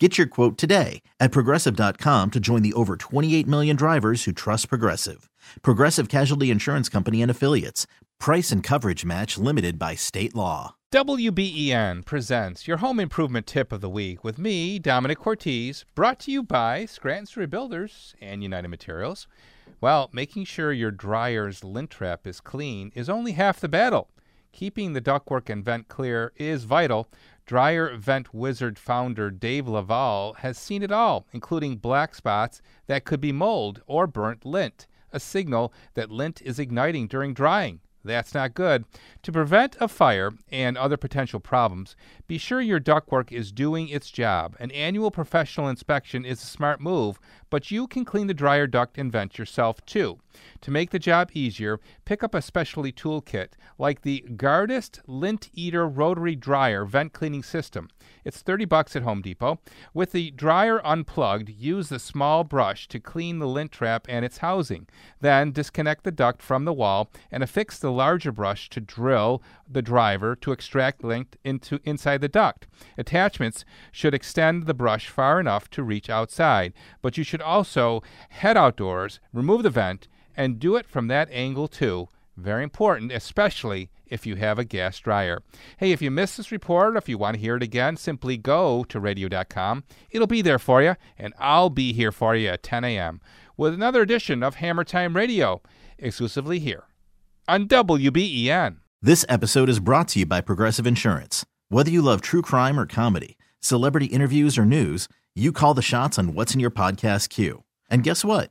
Get your quote today at progressive.com to join the over 28 million drivers who trust Progressive. Progressive Casualty Insurance Company and Affiliates. Price and coverage match limited by state law. WBEN presents your home improvement tip of the week with me, Domenic Cortez, brought to you by Scranton Street Builders and United Materials. Well, making sure your dryer's lint trap is clean is only half the battle. Keeping the ductwork and vent clear is vital. Dryer Vent Wizard founder Dave Laval has seen it all, including black spots that could be mold or burnt lint, a signal that lint is igniting during drying. That's not good. To prevent a fire and other potential problems, be sure your ductwork is doing its job. An annual professional inspection is a smart move, but you can clean the dryer duct and vent yourself too. To make the job easier, pick up a specialty toolkit like the Gardus Lint Eater Rotary Dryer Vent Cleaning System. It's 30 bucks at Home Depot. With the dryer unplugged, use the small brush to clean the lint trap and its housing. Then disconnect the duct from the wall and affix the larger brush to drill the driver to extract lint into inside the duct. Attachments should extend the brush far enough to reach outside, but you should also head outdoors, remove the vent, and do it from that angle too. Very important, especially if you have a gas dryer. Hey, if you missed this report or if you want to hear it again, simply go to radio.com. It'll be there for you, and I'll be here for you at 10 a.m. with another edition of Hammer Time Radio, exclusively here on WBEN. This episode is brought to you by Progressive Insurance. Whether you love true crime or comedy, celebrity interviews or news, you call the shots on what's in your podcast queue. And guess what?